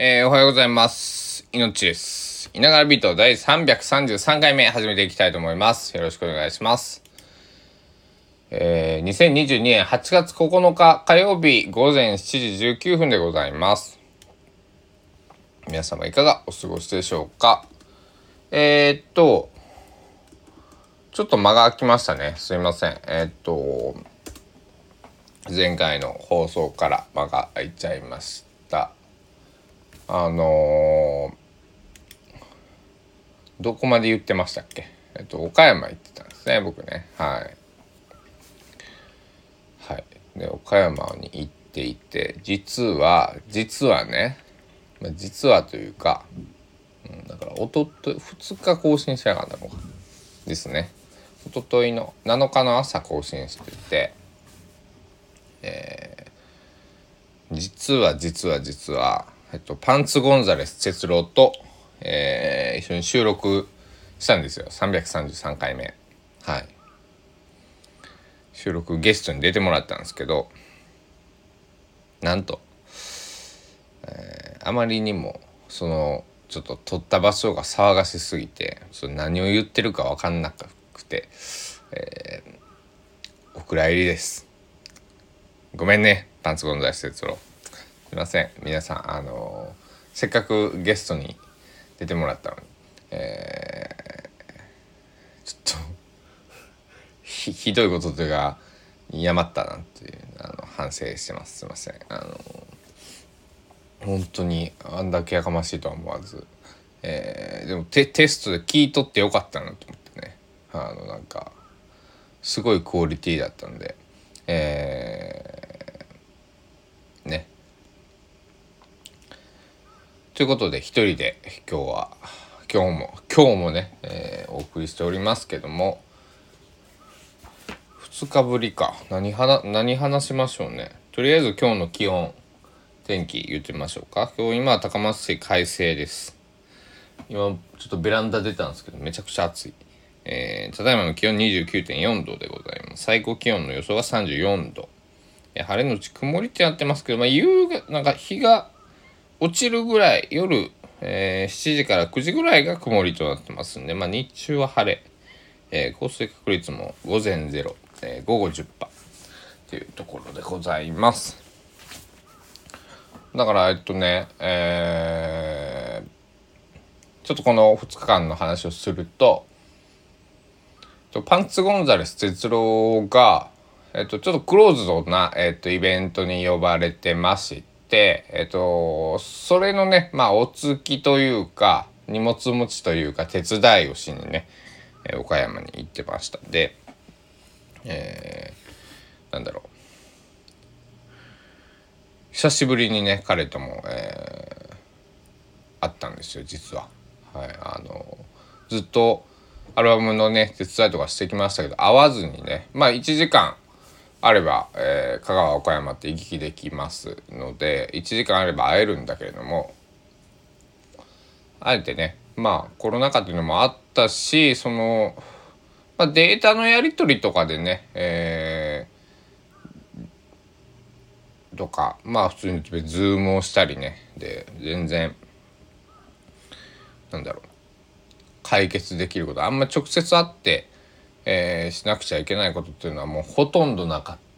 えー、おはようございます。命です。いながらビート第333回目始めていきたいと思います。よろしくお願いします。えー、2022年8月9日火曜日午前7時19分でございます。皆様いかがお過ごしでしょうか？えー、っと、ちょっと間が空きましたね。すいません。えー、っと、前回の放送から間が空いちゃいました。あのーどこまで言ってましたっけ？えっと、岡山行ってたんですね、僕ね。はい。はい。で、岡山に行っていて、実は、実はね、まあ、実はというか、うん、だから、おととい、2日更新しなかったのか。ですね。おとといの7日の朝更新してて、実は実は実は、えっと、パンツゴンザレス哲郎と、えー一緒に収録したんですよ。333回目。はい。収録ゲストに出てもらったんですけどなんと、えーあまりにもそのちょっと撮った場所が騒がしすぎてそれ何を言ってるか分かんなくて、えーお蔵入りです。ごめんねパンツゴンザレス哲郎。すいません。皆さんあのせっかくゲストに出てもらったのにえーちょっとひひどいことというかやまったなっていうあの反省してます。すいません。あの本当にあんだけやかましいとは思わず、えーでもテテストで聞いとってよかったなと思ってね。あのなんかすごいクオリティだったんでえーねということで一人で今日は今日も今日もね、えーお送りしておりますけども2日ぶりか。何話何話しましょうね。とりあえず今日の気温天気言ってみましょうか。今日今は高松市快晴です。今ちょっとベランダ出たんですけどめちゃくちゃ暑い、えーただいまの気温29.4度でございます。最高気温の予想が34度。晴れのち曇りってなってますけど、まあ、夕方なんか日が落ちるぐらい夜、えー7時から9時ぐらいが曇りとなってますんで、まあ、日中は晴れ、えー降水確率も午前0、えー午後10%というところでございます。だからえっとねえーちょっとこの2日間の話をするととパンツゴンザレス哲郎が、えっと、ちょっとクローズドな、えっと、イベントに呼ばれてまして、えっと、それのね、まあ、お付きというか、荷物持ちというか、手伝いをしにね、え岡山に行ってました。で、えーなんだろう。久しぶりにね、彼とも、えー会ったんですよ、実は。はい、あの、ずっと、アルバムのね手伝いとかしてきましたけど会わずにねまあ1時間あれば、えー香川岡山って行き来できますので1時間あれば会えるんだけれどもあえてねまあコロナ禍っていうのもあったしその、まあ、データのやり取りとかでねえーとかまあ普通にズームをしたりねで全然なんだろう解決できることあんま直接会って、えーしなくちゃいけないことっていうのはもうほとんどなかった。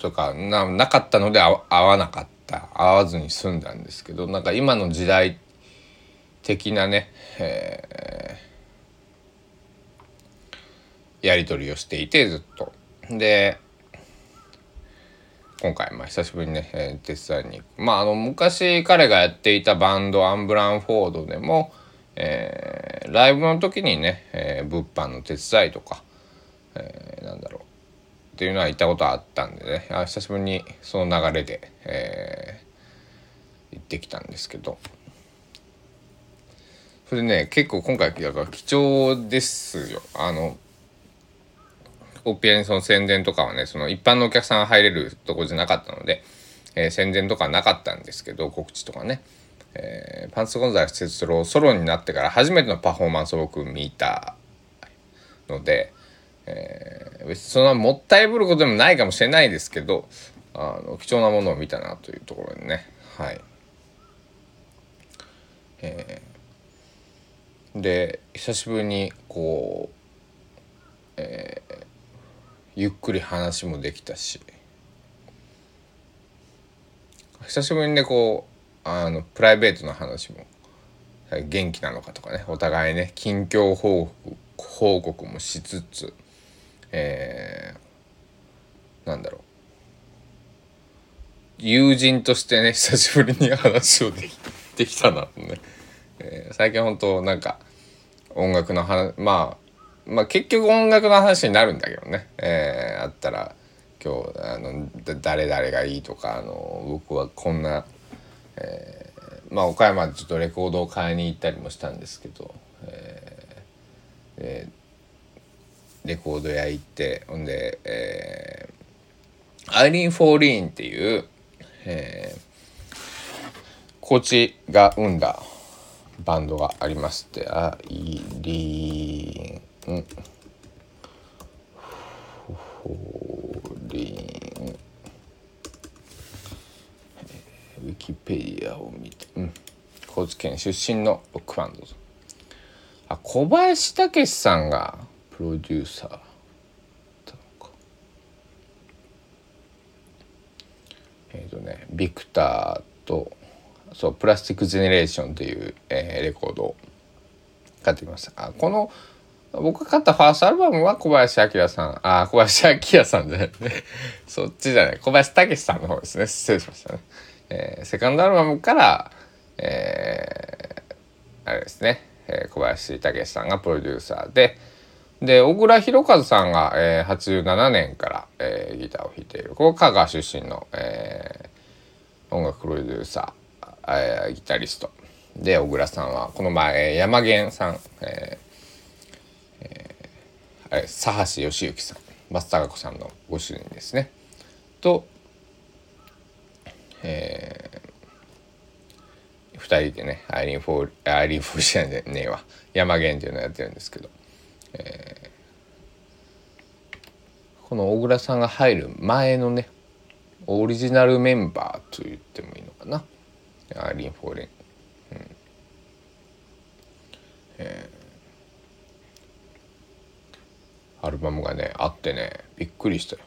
とかなかったので会わなかった。会わずに済んだんですけどなんか今の時代的なね、えーやり取りをしていてずっと。で今回まあ久しぶりにね、えー手伝いに。まああの昔彼がやっていたバンドアンブランフォードでも、えーライブの時にね、えー物販の手伝いとか、えーなんだろう。っていうのは行ったことあったんでね。あ久しぶりにその流れで、えー行ってきたんですけど。それでね結構今回だから貴重ですよ。あのオピアにその宣伝とかはねその一般のお客さんが入れるとこじゃなかったので、えー宣伝とかなかったんですけど告知とかね、えーパンツゴンザレス哲郎ソロになってから初めてのパフォーマンスを僕見たので、えーそんなもったいぶることでもないかもしれないですけどあの貴重なものを見たなというところでね。はい。えで久しぶりにこう、えー、ゆっくり話もできたし久しぶりにねこうあのプライベートの話も元気なのかとかねお互いね近況報告報告もしつつ、えー、なんだろう。友人としてね久しぶりに話をでき できたなとね、えー、最近本当なんか音楽の話まあまあ結局音楽の話になるんだけどね、えー、あったら今日あの誰々がいいとかあの僕はこんな、えー、まあ岡山でちょっとレコードを買いに行ったりもしたんですけど、えー、でレコード屋行ってほんで、えー、アイリーン・フォーリーンっていう、えー、コーチが生んだバンドがありましてアイリーンフォーリーン。ウィキペディアを見て、うん、高知県出身のロックバンド。あ小林武さんがプロデューサー。えっ、ー、とねビクターとそうプラスティック・ジェネレーションという、えー、レコードを買ってきました。あこの僕が買ったファーストアルバムは小林明さん。あ小林明さんじゃない。ね そっちじゃない。小林武さんの方ですね。失礼しましたね、えー、セカンドアルバムからえー、あれですね、えー、小林武さんがプロデューサーでで小倉弘和さんが、えー、87年から、えー、ギターを弾いている。ここ香川出身の、えー、音楽プロデューサー、えー、ギタリスト。で小倉さんはこの前、えー、山源さん、えーえー、あれ佐橋義行さん松たか子さんのご主人ですね。と、えー、2人でねアイリン・フォーアイリン・フォーじゃねえわ。山源っていうのをやってるんですけど。えー、この小倉さんが入る前のねオリジナルメンバーと言ってもいいのかな。アーリン・フォーレン、うん。えー、アルバムがねあってねびっくりしたよ。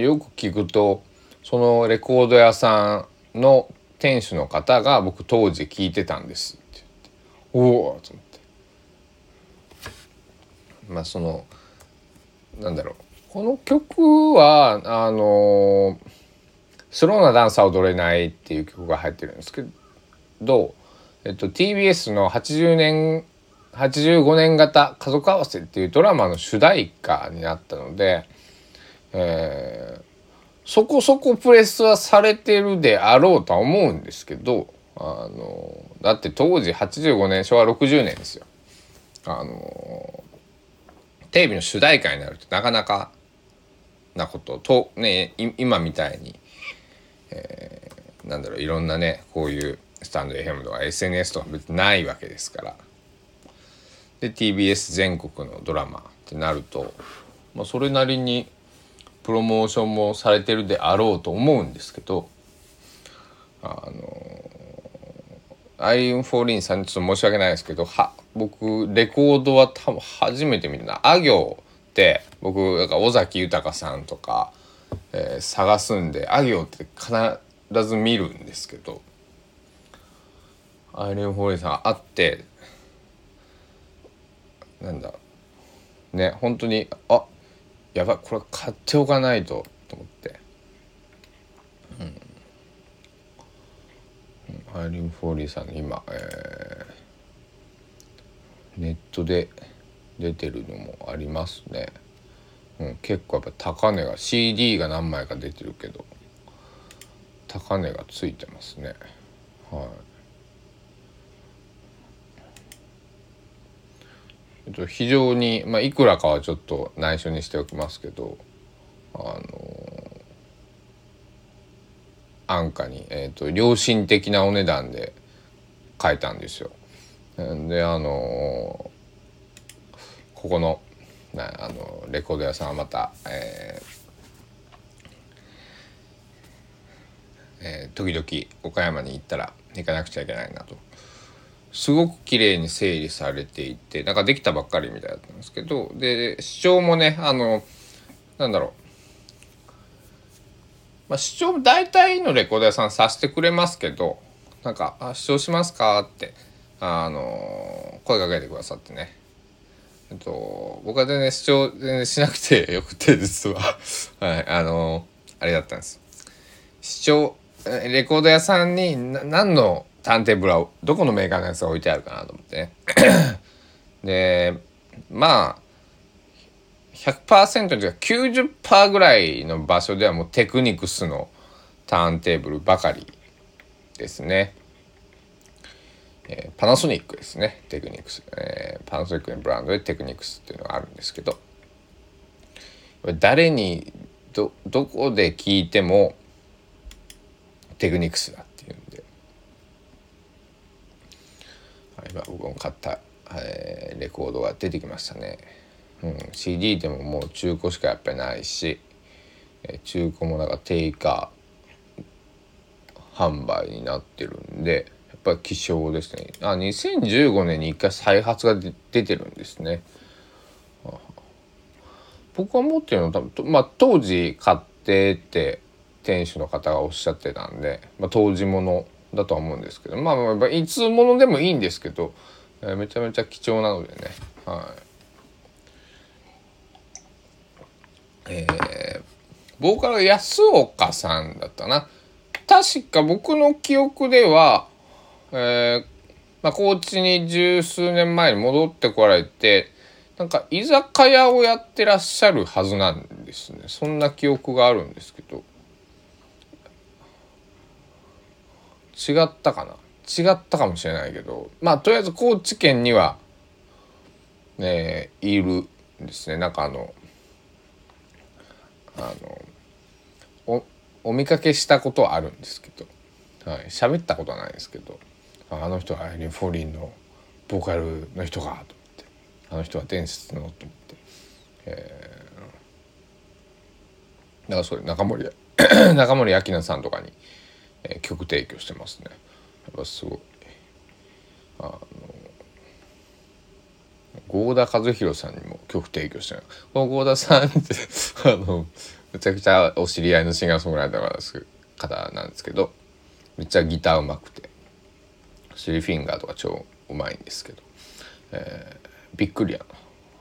よく聞くとそのレコード屋さんの店主の方が僕当時聞いてたんですって言って。おおと思って。まあそのなんだろうこの曲はあのスローなダンサー踊れないっていう曲が入ってるんですけど、えっと、TBS の80年85年型家族合わせっていうドラマの主題歌になったので、えー、そこそこプレスはされてるであろうとは思うんですけどあのだって当時85年昭和60年ですよ。あのテレビの主題歌になるとなかなかなこととね今みたいに、えー、なんだろういろんなねこういうスタンド FM とか SNS とか別にないわけですから。で TBS 全国のドラマってなると、まあ、それなりにプロモーションもされてるであろうと思うんですけどあのアイン・フォーリンさんにちょっと申し訳ないですけどは僕レコードは多分初めて見るな。あ行って僕だか尾崎豊さんとか、えー、探すんであ行って必ず見るんですけどアイリン・フォーリンさん会ってなんだね本当にあやばいこれ買っておかないとと思って。うん。アイリン・フォーリーさん今、えーネットで出てるのもありますね、うん、結構やっぱ高値が CD が何枚か出てるけど高値がついてますね。はい。と非常にまあいくらかはちょっと内緒にしておきますけどあの安価に、えーと良心的なお値段で買えたんですよ。であのここのあのレコード屋さんはまた、えーえー、時々岡山に行ったら行かなくちゃいけないなとすごく綺麗に整理されていてなんかできたばっかりみたいだったんですけどで視聴もねあのなんだろうまあ、視聴大体のレコード屋さんさせてくれますけどなんか「あ視聴しますか?」ってあの声かけてくださってね。えっと僕は全然視聴全然しなくてよくて実は。はいあのあれだったんです。視聴レコード屋さんに何のターンテーブルはどこのメーカーのやつが置いてあるかなと思ってね。でまあ100%というか90%ぐらいの場所ではもうテクニクスのターンテーブルばかりですね。えー、パナソニックですね。テクニクス、えー、パナソニックのブランドでテクニクスっていうのがあるんですけど。誰にどどこで聞いてもテクニクスだっていうんで。はい今僕も買った、えー、レコードが出てきましたね。うん、CD でももう中古しかやっぱりないし、え中古もなんか定価販売になってるんで。ぱ希少ですね。あ2015年に一回再発が出てるんですね。僕は持ってるの多分、まあ、当時買ってって店主の方がおっしゃってたんで、まあ、当時ものだとは思うんですけどまあまあいつものでもいいんですけど、めちゃめちゃ貴重なのでね。はい。えー、ボーカル安岡さんだったな。確か僕の記憶では、えー、まあ、高知に十数年前に戻ってこられて、なんか居酒屋をやってらっしゃるはずなんですね。そんな記憶があるんですけど。違ったかな？違ったかもしれないけど、まあとりあえず高知県には、ね、いるんですね。なんかあの、あのお見かけしたことはあるんですけど、はい、喋ったことはないですけどあの人はアイリン・フォーリンのボーカルの人かと思って。あの人は伝説のと思って、えー、だからそれ中森 中森明菜さんとかに、えー、曲提供してますね。やっぱすごい。あの郷田和弘さんにも曲提供してるこの郷田さんって あのめちゃくちゃお知り合いのシンガーソングライターの方なんですけどめっちゃギターうまくてスリフィンガーとか超うまいんですけど、えー、びっくりや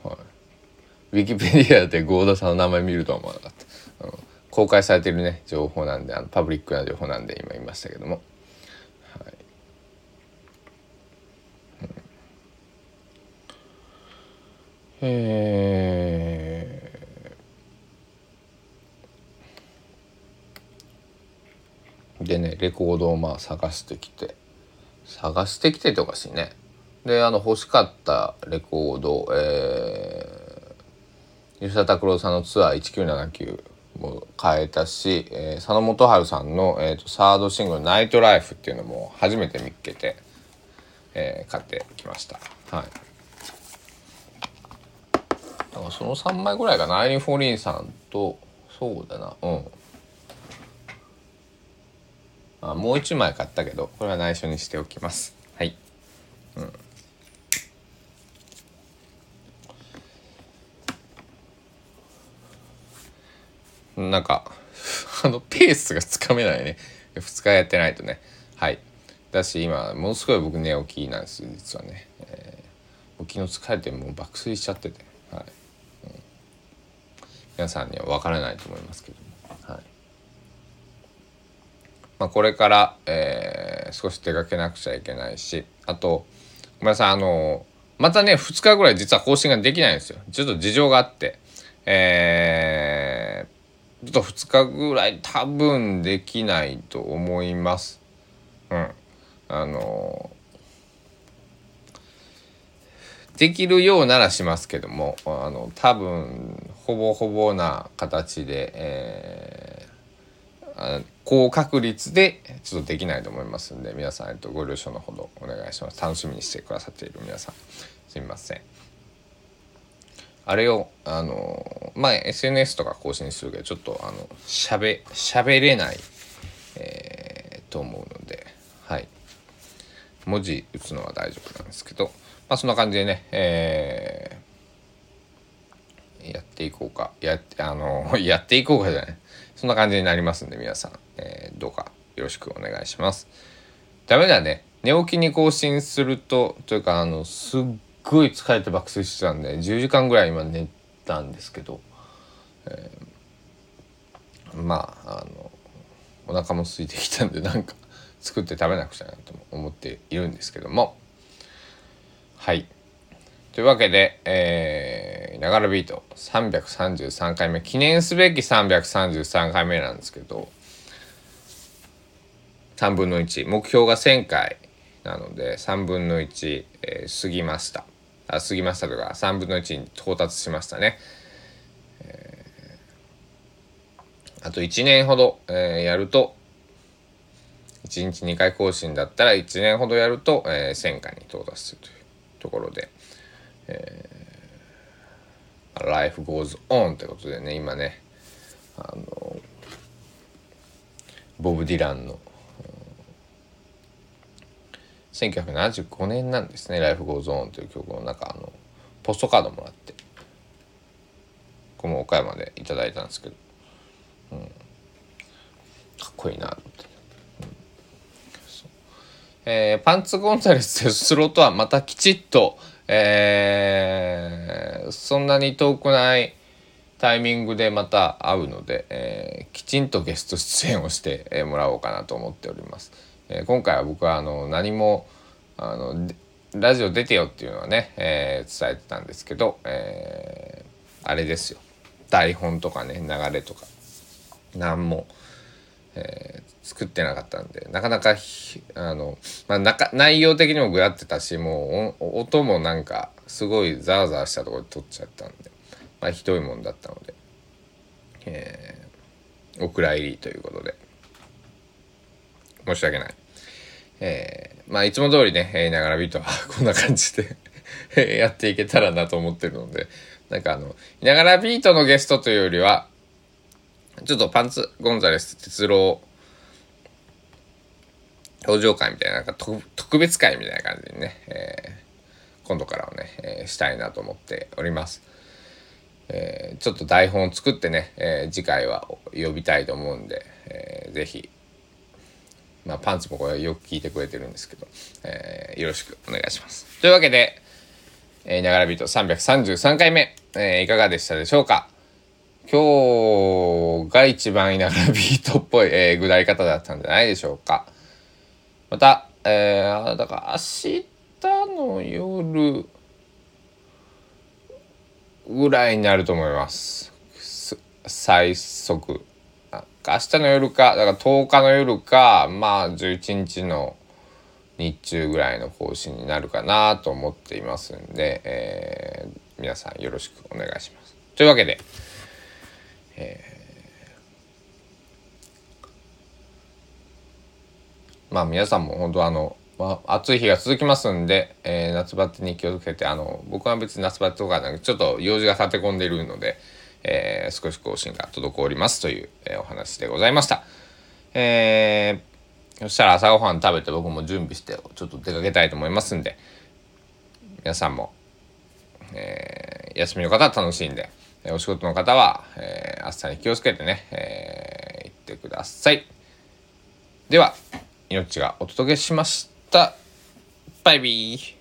な、はい、ウィキペディアで郷田さんの名前見るとは思わなかった、うん、公開されてるね情報なんであのパブリックな情報なんで今言いましたけども。はい。えー、でねレコードをまあ探してきて。探してきてっておかしね。であの欲しかったレコードえー、吉田拓郎さんのツアー1979も変えたし、えー、佐野元春さんの、えーと、サードシングル「ナイトライフ」っていうのも初めて見っけて、えー、買ってきました。はい。だからその3枚ぐらいかな。アイリン・フォーリンさんとそうだな。うん。あもう1枚買ったけどこれは内緒にしておきます。はい。うん。なんか あのペースがつかめないね。2日やってないとね。はい。だし今ものすごい僕寝起きなんです実はね、えー、昨日疲れてもう爆睡しちゃってて。はい。皆さんには分からないと思いますけども、はいまあ、これから、えー、少し出かけなくちゃいけないしあとごめんなさいあのまたね2日ぐらい実は更新ができないんですよ。ちょっと事情があって。えー、ちょっと2日ぐらい多分できないと思います。うん。あのできるようならしますけどもあの多分ほぼほぼな形で、えー、高確率でちょっとできないと思いますんで皆さん、えっと、ご了承のほどお願いします楽しみにしてくださっている皆さんすみません。あれをあのまあ SNS とか更新するけどちょっとあのしゃべしゃべれない、えー、と思うのではい。文字打つのは大丈夫なんですけど、まあ、そんな感じでね、えー、やっていこうかやってあのやっていこうかじゃない。そんな感じになりますんで皆さん、どうかよろしくお願いします。ダメだね。寝起きに更新するとというかあのすっごい疲れて爆睡してたんで10時間ぐらい今寝たんですけど、えー、まああのお腹も空いてきたんでなんか作って食べなくちゃなと思っているんですけども。はい。というわけで、えー、ながらビート333回目記念すべき333回目なんですけど3分の1目標が1000回。なので3分の1、えー、過ぎました。あ過ぎましたとか3分の1に到達しましたね、えー、あと1年ほど、えー、やると1日2回更新だったら1年ほどやると、えー、1000回に到達するというところで、えー、Life goes on ということでね今ねあのボブ・ディランの1975年なんですね「Life Goes On」という曲の中あのポストカードもらってこの岡山でいただいたんですけど、うん、かっこいいなと思って、えー、パンツ・ゴンザレスとスローとはまたきちっと、えー、そんなに遠くないタイミングでまた会うので、えー、きちんとゲスト出演をしてもらおうかなと思っております。えー、今回は僕はあの何もあのラジオ出てよっていうのはね、えー、伝えてたんですけど、えー、あれですよ台本とかね流れとか何も、えー、作ってなかったんでなかなかあの、まあ、なか内容的にもぐやってたしもう音もなんかすごいザーザーしたとこで撮っちゃったんで、まあ、ひどいもんだったので、えー、お蔵入りということで申し訳ない。えー、まあいつも通りね、えー、ながらビートは こんな感じで やっていけたらなと思ってるので、なんかあの、いながらビートのゲストというよりは、ちょっとパンツ・ゴンザレス哲郎表情会みたいな、なんか特別会みたいな感じにね、えー、今度からはね、えー、したいなと思っております。えー、ちょっと台本を作ってね、えー、次回は呼びたいと思うんで、えー、ぜひまあ、パンツもこれよく聞いてくれてるんですけど、えー、よろしくお願いします。というわけで、えー、ながらビート333回目、えー、いかがでしたでしょうか？今日が一番いながらビートっぽい、えー、ぐらい方だったんじゃないでしょうか。また、えー、だから明日の夜ぐらいになると思います。最速。明日の夜か、だから10日の夜か、まあ11日の日中ぐらいの更新になるかなと思っていますんで、えー、皆さんよろしくお願いします。というわけで、えー、まあ皆さんも本当あの、まあ、暑い日が続きますんで、えー、夏バテに気をつけて、あの、僕は別に夏バテとかなんかちょっと用事が立て込んでいるので、えー、少し更新が滞りますという、えー、お話でございました。えー、そしたら朝ごはん食べて僕も準備してちょっと出かけたいと思いますんで、皆さんも、えー、休みの方は楽しんで、お仕事の方は、えー、暑さに気をつけてね、えー、行ってください。では、命がお届けしました。バイビー。